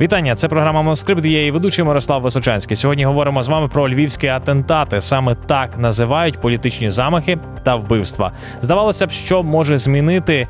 Вітання, це програма Москрипт. Я її ведучий Мирослав Височанський. Сьогодні говоримо з вами про львівські атентати. Саме так називають політичні замахи та вбивства. Здавалося б, що може змінити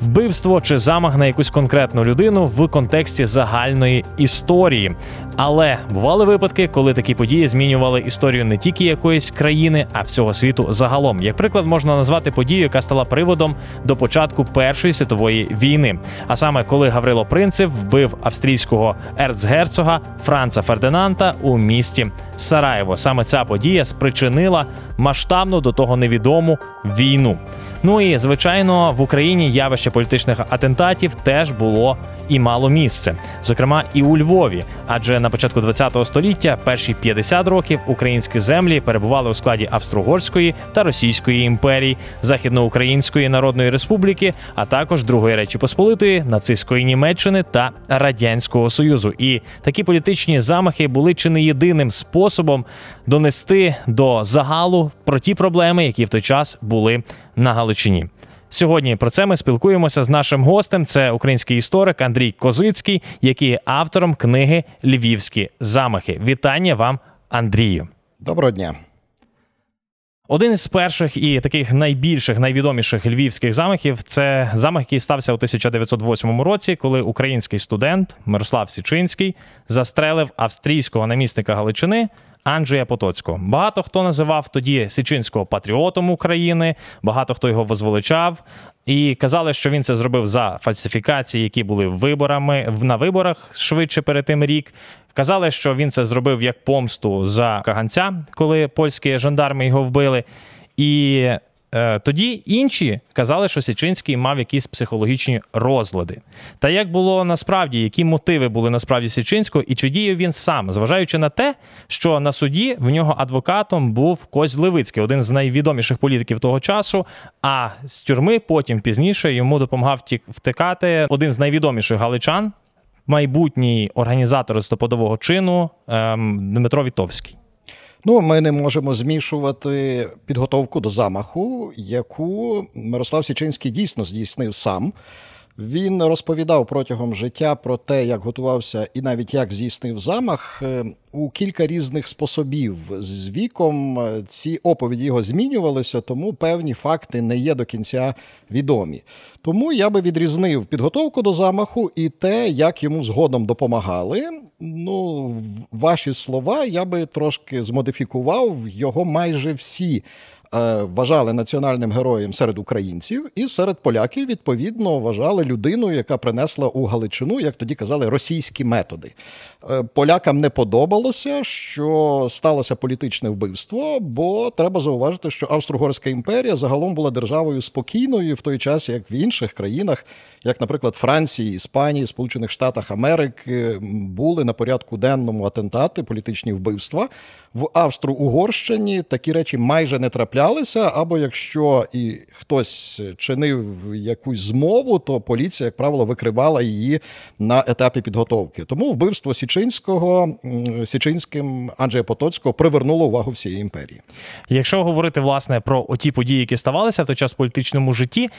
вбивство чи замах на якусь конкретну людину в контексті загальної історії. Але бували випадки, коли такі події змінювали історію не тільки якоїсь країни, а всього світу загалом. Як приклад, можна назвати подію, яка стала приводом до початку Першої світової війни. А саме коли Гаврило Принцип вбив австрійського ерцгерцога Франца Фердинанта у місті Сараєво. Саме ця подія спричинила масштабну до того невідому війну. Ну і звичайно, в Україні явище політичних атентатів теж було і мало місце, зокрема і у Львові. Адже на початку ХХ століття, перші 50 років, українські землі перебували у складі Австро-Угорської та Російської імперії, Західноукраїнської Народної Республіки, а також Другої Речі Посполитої, нацистської Німеччини та Радянського Союзу. І такі політичні замахи були чи не єдиним способом донести до загалу про ті проблеми, які в той час були на Галичині. Сьогодні про це ми спілкуємося з нашим гостем. Це український історик Андрій Козицький, який є автором книги Львівські замахи. Вітання вам, Андрію. Доброго дня. Один із перших і таких найбільших, найвідоміших львівських замахів це замах, який стався у 1908 році, коли український студент Мирослав Січинський застрелив австрійського намісника Галичини Анджея Потоцького. Багато хто називав тоді Січинського патріотом України, багато хто його возвеличав. І казали, що він це зробив за фальсифікації, які були виборами на виборах швидше перед тим рік. Казали, що він це зробив як помсту за каганця, коли польські жандарми його вбили. І тоді інші казали, що Січинський мав якісь психологічні розлади. Та як було насправді, які мотиви були насправді Січинського, і чи діяв він сам, зважаючи на те, що на суді в нього адвокатом був Кось Левицький, один з найвідоміших політиків того часу. А з тюрми потім пізніше йому допомагав втекати один з найвідоміших галичан, майбутній організатор листопадового чину ем, Дмитро Вітовський. Ну, ми не можемо змішувати підготовку до замаху, яку Мирослав Січинський дійсно здійснив сам. Він розповідав протягом життя про те, як готувався і навіть як здійснив замах е, у кілька різних способів. З віком е, ці оповіді його змінювалися, тому певні факти не є до кінця відомі. Тому я би відрізнив підготовку до замаху і те, як йому згодом допомагали. Ну, ваші слова я би трошки змодифікував його майже всі вважали національним героєм серед українців, і серед поляків відповідно вважали людину, яка принесла у Галичину, як тоді казали, російські методи. Е, полякам не подобалося, що сталося політичне вбивство, бо треба зауважити, що Австро-Угорська імперія загалом була державою спокійною в той час, як в інших країнах, як, наприклад, Франції, Іспанії, Сполучених Штатах Америки, були на порядку денному атентати, політичні вбивства. В Австро-Угорщині такі речі майже не траплялися. Або якщо і хтось чинив якусь змову, то поліція, як правило, викривала її на етапі підготовки. Тому вбивство Січинського Січинським Анджея Потоцького привернуло увагу всієї імперії. Якщо говорити власне про оті події, які ставалися в той час в політичному житті.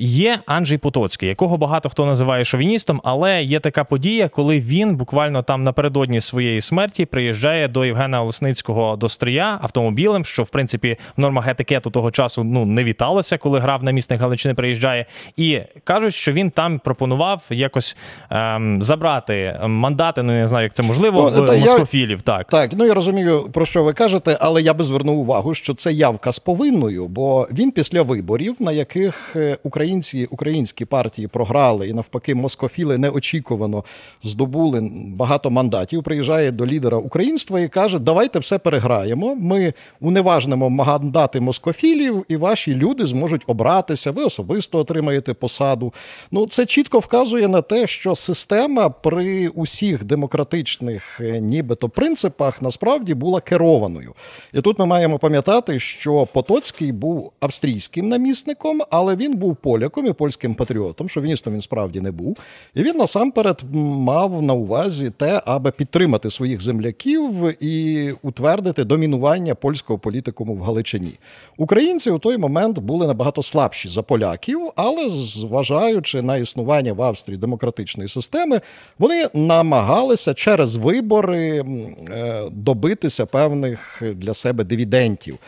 Є Анджей Потоцький, якого багато хто називає шовіністом, але є така подія, коли він буквально там напередодні своєї смерті приїжджає до Євгена Олесницького до Стрия автомобілем, що в принципі в нормах етикету того часу ну не віталося, коли грав на місних Галичини. Приїжджає, і кажуть, що він там пропонував якось ем, забрати мандати. Ну я не знаю, як це можливо О, в та москофілів. Я, так так, ну я розумію про що ви кажете, але я би звернув увагу, що це явка з повинною, бо він після виборів, на яких Україна українці, українські партії програли, і навпаки, москофіли неочікувано здобули багато мандатів. Приїжджає до лідера українства і каже: Давайте все переграємо. Ми уневажнимо мандати москофілів, і ваші люди зможуть обратися. Ви особисто отримаєте посаду. Ну це чітко вказує на те, що система при усіх демократичних, е, нібито принципах, насправді була керованою. І тут ми маємо пам'ятати, що Потоцький був австрійським намісником, але він був поляком і польським патріотом. Шовіністом він справді не був. І він насамперед мав на увазі те, аби підтримати своїх земляків і утвердити домінування польського політикуму в Галичині. Українці у той момент були набагато слабші за поляків, але зважаючи на існування в Австрії демократичної системи, вони намагалися через вибори е, добитися певних для себе дивідентів.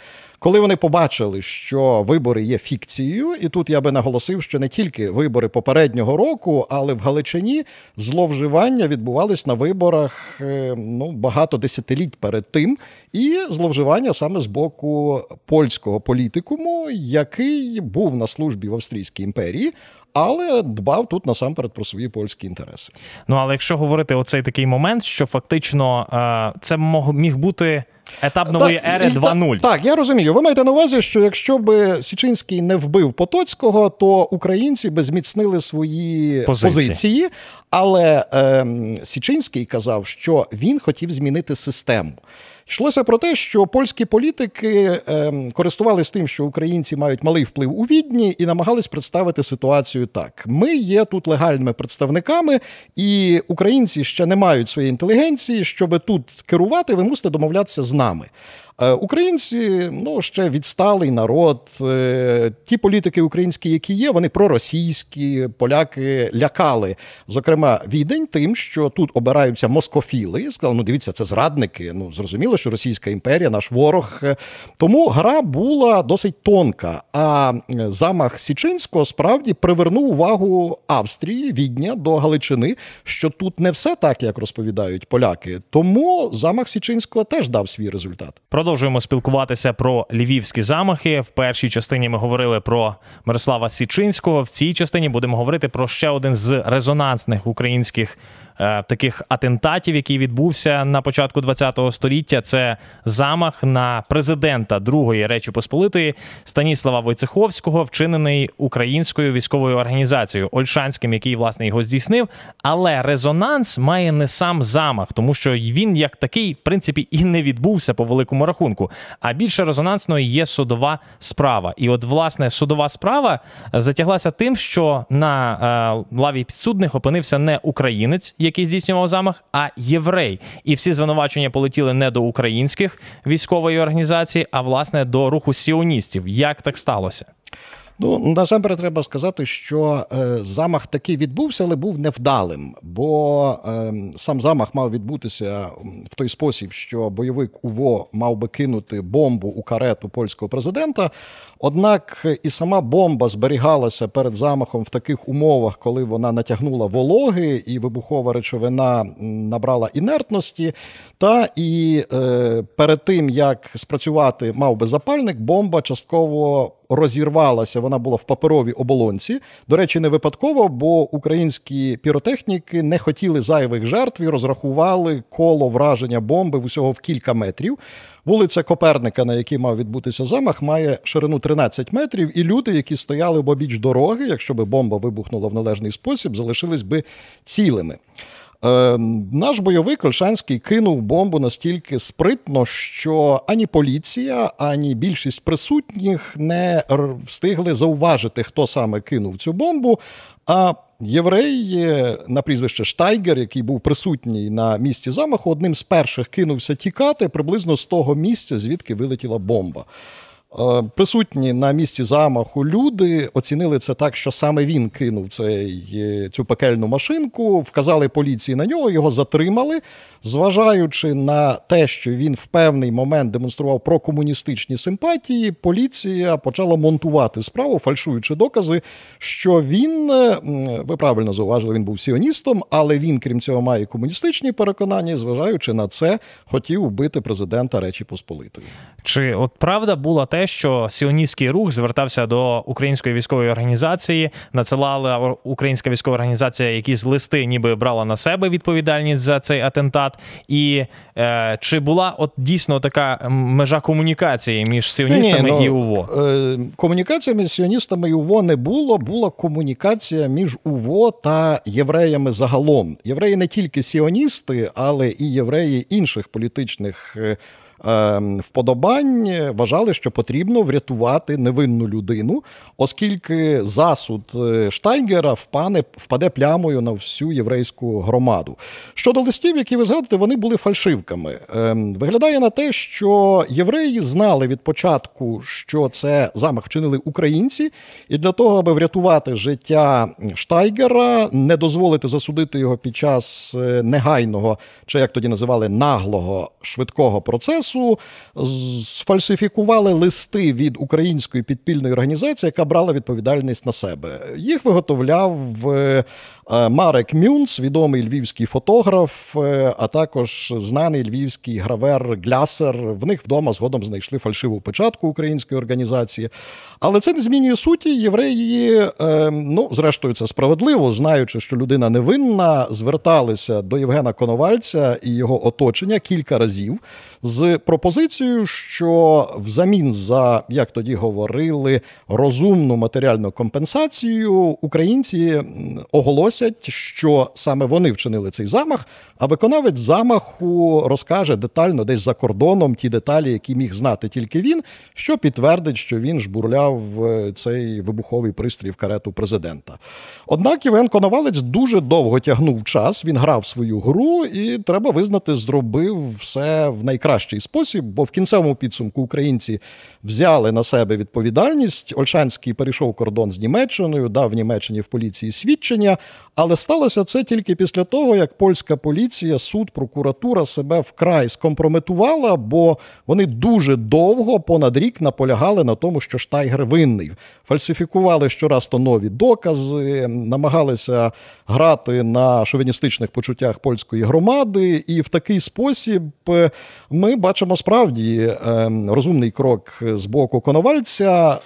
Коли вони побачили, що вибори є фікцією, і тут я би наголосив, що не тільки вибори попереднього року, але в Галичині зловживання відбувались на виборах е, ну багато десятиліть перед тим, і зловживання саме з боку польського політикуму, який був на службі в Австрійській імперії. Але дбав тут насамперед про свої польські інтереси. Ну але якщо говорити оцей такий момент, що фактично е, це міг бути Етап нової так, ери 2.0. Так, я розумію. Ви маєте на увазі, що якщо б Січинський не вбив Потоцького, то українці би зміцнили свої позиції. позиції. Але е, Січинський казав, що він хотів змінити систему. Йшлося про те, що польські політики е, користувалися тим, що українці мають малий вплив у відні, і намагались представити ситуацію так: ми є тут легальними представниками, і українці ще не мають своєї інтелігенції, щоб тут керувати, ви мусите домовлятися з нами. Е, українці ну ще відсталий народ. Е, ті політики українські, які є, вони проросійські, поляки лякали. Зокрема, відень тим, що тут обираються москофіли. Сказали, ну дивіться, це зрадники. Ну зрозуміло, що Російська імперія, наш ворог. Тому гра була досить тонка. А замах Січинського справді привернув увагу Австрії, Відня до Галичини, що тут не все так, як розповідають поляки. Тому замах Січинського теж дав свій результат. Продовжуємо спілкуватися про львівські замахи. В першій частині ми говорили про Мирослава Січинського. В цій частині будемо говорити про ще один з резонансних українських таких атентатів, який відбувся на початку ХХ століття. Це замах на президента Другої Речі Посполитої Станіслава Войцеховського, вчинений українською військовою організацією Ольшанським, який власне його здійснив. Але резонанс має не сам замах, тому що він як такий, в принципі, і не відбувся по великому рахунку. А більше резонансною є судова справа. І, от, власне, судова справа затяглася тим, що на е, лаві підсудних опинився не українець який здійснював замах, а єврей. І всі звинувачення полетіли не до українських військової організації, а власне до руху сіоністів. Як так сталося? Ну насамперед треба сказати, що е, замах таки відбувся, але був невдалим, бо е, сам замах мав відбутися в той спосіб, що бойовик УВО мав би кинути бомбу у карету польського президента. Однак і сама бомба зберігалася перед замахом в таких умовах, коли вона натягнула вологи, і вибухова речовина набрала інертності. Та і е, перед тим як спрацювати мав би запальник, бомба частково розірвалася. Вона була в паперовій оболонці. До речі, не випадково, бо українські піротехніки не хотіли зайвих жертв і розрахували коло враження бомби в усього в кілька метрів. Вулиця Коперника, на якій мав відбутися замах, має ширину 13 метрів, і люди, які стояли в обіч дороги, якщо би бомба вибухнула в належний спосіб, залишились би цілими. Е, наш бойовик Ольшанський кинув бомбу настільки спритно, що ані поліція, ані більшість присутніх не встигли зауважити, хто саме кинув цю бомбу. А єврей на прізвище Штайгер, який був присутній на місці замаху, одним з перших кинувся тікати приблизно з того місця, звідки вилетіла бомба. Е, присутні на місці замаху люди оцінили це так, що саме він кинув цей, е, цю пекельну машинку, вказали поліції на нього, його затримали, зважаючи на те, що він в певний момент демонстрував прокомуністичні симпатії, поліція почала монтувати справу, фальшуючи докази, що він, е, ви правильно зауважили, він був сіоністом, але він, крім цього, має комуністичні переконання, зважаючи на це, хотів убити президента Речі Посполитої. Чи от правда була те, що сіоністський рух звертався до української військової організації, надсилала українська військова організація якісь листи, ніби брала на себе відповідальність за цей атентат? І е, чи була от дійсно така межа комунікації між сіоністами ні, ні, і ну, УВО? Е, комунікація між сіоністами і УВО не було. Була комунікація між УВО та євреями загалом. Євреї не тільки сіоністи, але і євреї інших політичних. Ем, вподобань вважали, що потрібно врятувати невинну людину, оскільки засуд е, Штайгера впане, впаде плямою на всю єврейську громаду. Щодо листів, які ви згадуєте, вони були фальшивками. Ем, виглядає на те, що євреї знали від початку, що це замах вчинили українці, і для того, аби врятувати життя Штайгера, не дозволити засудити його під час е, негайного, чи як тоді називали наглого швидкого процесу, сфальсифікували листи від української підпільної організації, яка брала відповідальність на себе. Їх виготовляв е, Е, Марек Мюнц, відомий львівський фотограф, е, а також знаний львівський гравер Глясер. В них вдома згодом знайшли фальшиву печатку української організації. Але це не змінює суті. Євреї, ну зрештою, це справедливо, знаючи, що людина невинна, зверталися до Євгена Коновальця і його оточення кілька разів з пропозицією, що взамін за як тоді говорили розумну матеріальну компенсацію українці оголосять, що саме вони вчинили цей замах, а виконавець замаху розкаже детально десь за кордоном ті деталі, які міг знати тільки він, що підтвердить, що він жбурляв е, цей вибуховий пристрій в карету президента. Однак Євген Коновалець дуже довго тягнув час. Він грав свою гру, і треба визнати, зробив все в найкращий спосіб, бо в кінцевому підсумку українці взяли на себе відповідальність. Ольшанський перейшов кордон з Німеччиною, дав Німеччині в поліції свідчення. Але сталося це тільки після того, як польська поліція, суд, прокуратура себе вкрай скомпрометувала, бо вони дуже довго, понад рік, наполягали на тому, що Штайгер винний. Фальсифікували щораз то нові докази, намагалися грати на шовіністичних почуттях польської громади, і в такий спосіб ми бачимо справді ем, розумний крок з боку Коновальця.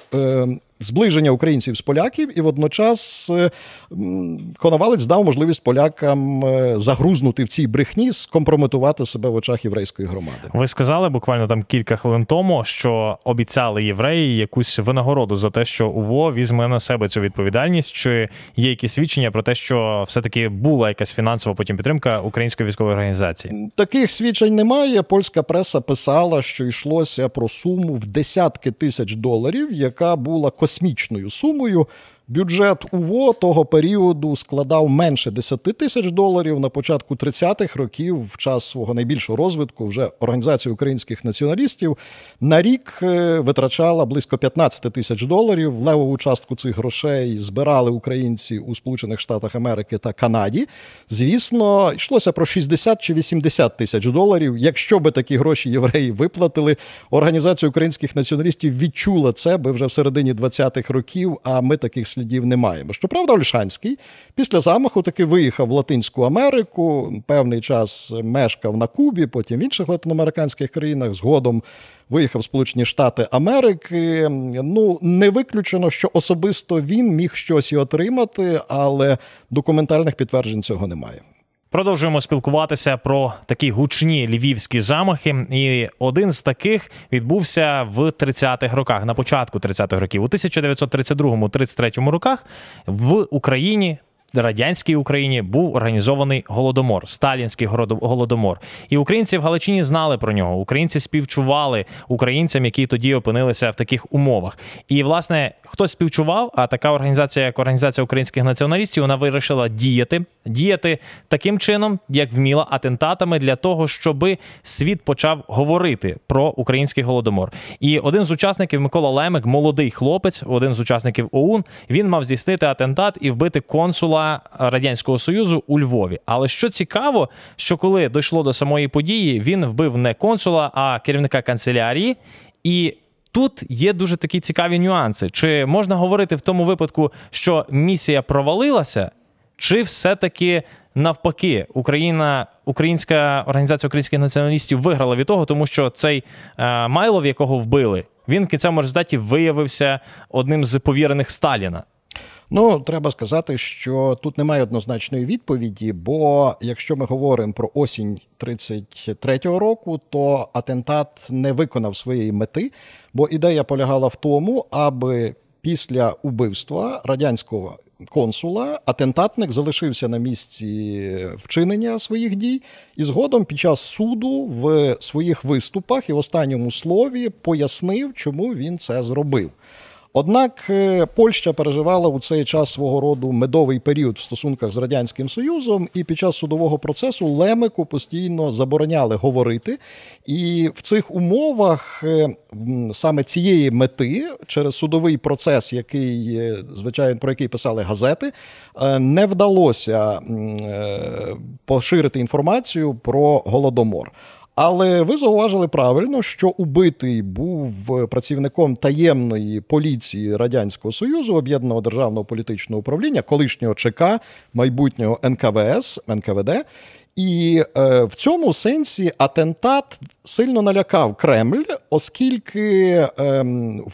Зближення українців з поляків, і водночас е, Коновалець дав можливість полякам е, загрузнути в цій брехні, скомпрометувати себе в очах єврейської громади. Ви сказали буквально там кілька хвилин тому, що обіцяли євреї якусь винагороду за те, що УВО візьме на себе цю відповідальність. Чи є якісь свідчення про те, що все-таки була якась фінансова потім підтримка української військової організації? Таких свідчень немає. Польська преса писала, що йшлося про суму в десятки тисяч доларів, яка була космічною сумою. Бюджет УВО того періоду складав менше 10 тисяч доларів. На початку 30-х років, в час свого найбільшого розвитку, вже організація українських націоналістів на рік е, витрачала близько 15 тисяч доларів. Левову частку цих грошей збирали українці у Сполучених Штатах Америки та Канаді. Звісно, йшлося про 60 чи 80 тисяч доларів. Якщо би такі гроші євреї виплатили, організація українських націоналістів відчула це би вже в середині 20-х років. А ми таких слідів не маємо. Щоправда, Ольшанський після замаху таки виїхав в Латинську Америку, певний час мешкав на Кубі, потім в інших латиноамериканських країнах. Згодом виїхав в Сполучені Штати Америки. Ну не виключено, що особисто він міг щось і отримати, але документальних підтверджень цього немає. Продовжуємо спілкуватися про такі гучні львівські замахи. І один з таких відбувся в 30-х роках, на початку 30-х років, у 1932-33 роках в Україні радянській Україні був організований голодомор, сталінський голодомор. І українці в Галичині знали про нього. Українці співчували українцям, які тоді опинилися в таких умовах. І власне хтось співчував, а така організація, як організація українських націоналістів, вона вирішила діяти, діяти таким чином, як вміла атентатами для того, щоб світ почав говорити про український голодомор. І один з учасників Микола Лемик, молодий хлопець, один з учасників ОУН, він мав здійснити атентат і вбити консула. Радянського Союзу у Львові. Але що цікаво, що коли дійшло до самої події, він вбив не консула, а керівника канцелярії. І тут є дуже такі цікаві нюанси. Чи можна говорити в тому випадку, що місія провалилася, чи все-таки навпаки Україна, Українська організація українських націоналістів виграла від того, тому що цей е, Майлов, якого вбили, він в кінцевому результаті виявився одним з повірених Сталіна. Ну, треба сказати, що тут немає однозначної відповіді, бо якщо ми говоримо про осінь 33-го року, то атентат не виконав своєї мети, бо ідея полягала в тому, аби після убивства радянського консула, атентатник залишився на місці вчинення своїх дій, і згодом під час суду в своїх виступах і в останньому слові пояснив, чому він це зробив. Однак е, Польща переживала у цей час свого роду медовий період в стосунках з радянським союзом, і під час судового процесу Лемику постійно забороняли говорити. І в цих умовах е, саме цієї мети через судовий процес, який е, звичайно про який писали газети, не вдалося поширити інформацію про голодомор. Але ви зауважили правильно, що убитий був працівником таємної поліції Радянського Союзу, об'єднаного державного політичного управління, колишнього ЧК, майбутнього НКВС НКВД. І е, в цьому сенсі атентат сильно налякав Кремль, оскільки е,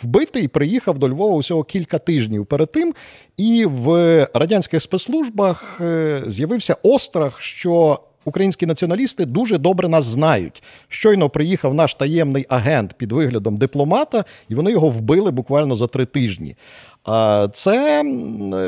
вбитий приїхав до Львова усього кілька тижнів перед тим, і в радянських спецслужбах е, з'явився острах, що Українські націоналісти дуже добре нас знають. Щойно приїхав наш таємний агент під виглядом дипломата, і вони його вбили буквально за три тижні. Це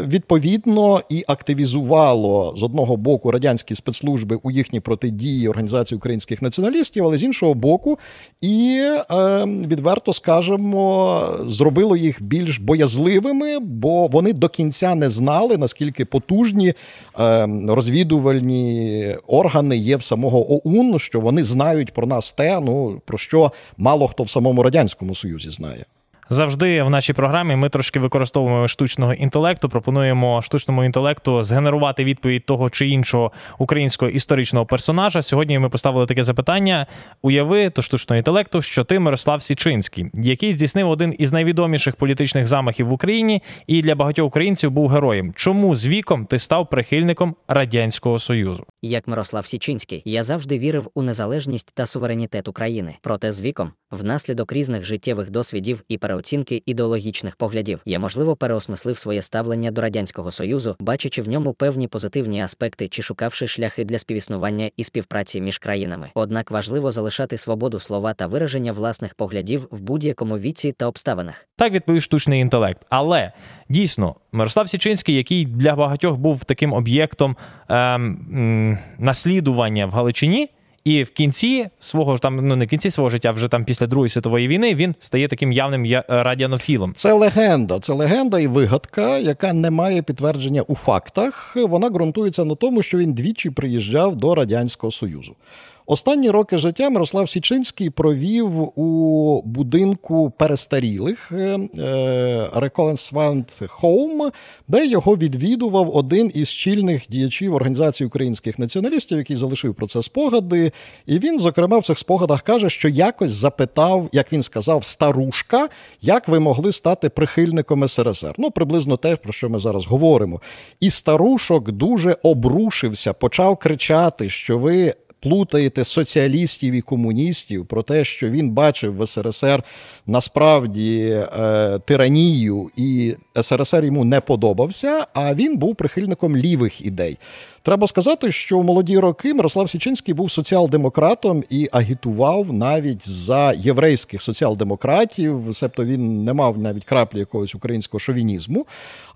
відповідно і активізувало з одного боку радянські спецслужби у їхній протидії організації українських націоналістів, але з іншого боку, і е, відверто скажемо, зробило їх більш боязливими, бо вони до кінця не знали наскільки потужні е, розвідувальні органи є в самого ОУН, що вони знають про нас те, ну про що мало хто в самому радянському союзі знає. Завжди в нашій програмі ми трошки використовуємо штучного інтелекту. Пропонуємо штучному інтелекту згенерувати відповідь того чи іншого українського історичного персонажа. Сьогодні ми поставили таке запитання: уяви до штучного інтелекту, що ти Мирослав Січинський, який здійснив один із найвідоміших політичних замахів в Україні, і для багатьох українців був героєм. Чому з віком ти став прихильником радянського союзу? Як Мирослав Січинський, я завжди вірив у незалежність та суверенітет України. Проте з віком, внаслідок різних життєвих досвідів і переоцінки ідеологічних поглядів, я можливо переосмислив своє ставлення до радянського союзу, бачачи в ньому певні позитивні аспекти чи шукавши шляхи для співіснування і співпраці між країнами. Однак важливо залишати свободу слова та вираження власних поглядів в будь-якому віці та обставинах. Так відповів штучний інтелект, але дійсно Мирослав Січинський, який для багатьох був таким об'єктом ем, наслідування в Галичині. І в кінці свого там ну не в кінці свого життя, вже там після Другої світової війни він стає таким явним радіанофілом. Це легенда, це легенда і вигадка, яка не має підтвердження у фактах. Вона ґрунтується на тому, що він двічі приїжджав до радянського союзу. Останні роки життя Мирослав Січинський провів у будинку перестарілих е, е, Home, де його відвідував один із чільних діячів організації українських націоналістів, який залишив про це спогади. І він, зокрема, в цих спогадах каже, що якось запитав, як він сказав, старушка, як ви могли стати прихильником СРСР. Ну, приблизно те, про що ми зараз говоримо. І старушок дуже обрушився, почав кричати, що ви плутаєте соціалістів і комуністів про те, що він бачив в СРСР насправді е, тиранію, і СРСР йому не подобався, а він був прихильником лівих ідей. Треба сказати, що в молоді роки Мирослав Січинський був соціал-демократом і агітував навіть за єврейських соціал-демократів, себто він не мав навіть краплі якогось українського шовінізму.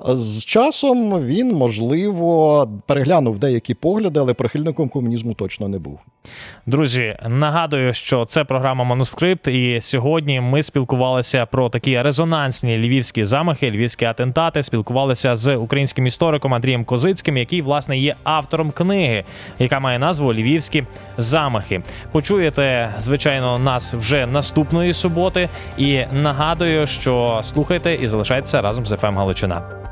З часом він, можливо, переглянув деякі погляди, але прихильником комунізму точно не був. Друзі, нагадую, що це програма Манускрипт, і сьогодні ми спілкувалися про такі резонансні львівські замахи, львівські атентати. Спілкувалися з українським істориком Андрієм Козицьким, який власне є автором книги, яка має назву Львівські замахи. Почуєте, звичайно, нас вже наступної суботи. І нагадую, що слухайте і залишайтеся разом з «ФМ Галичина.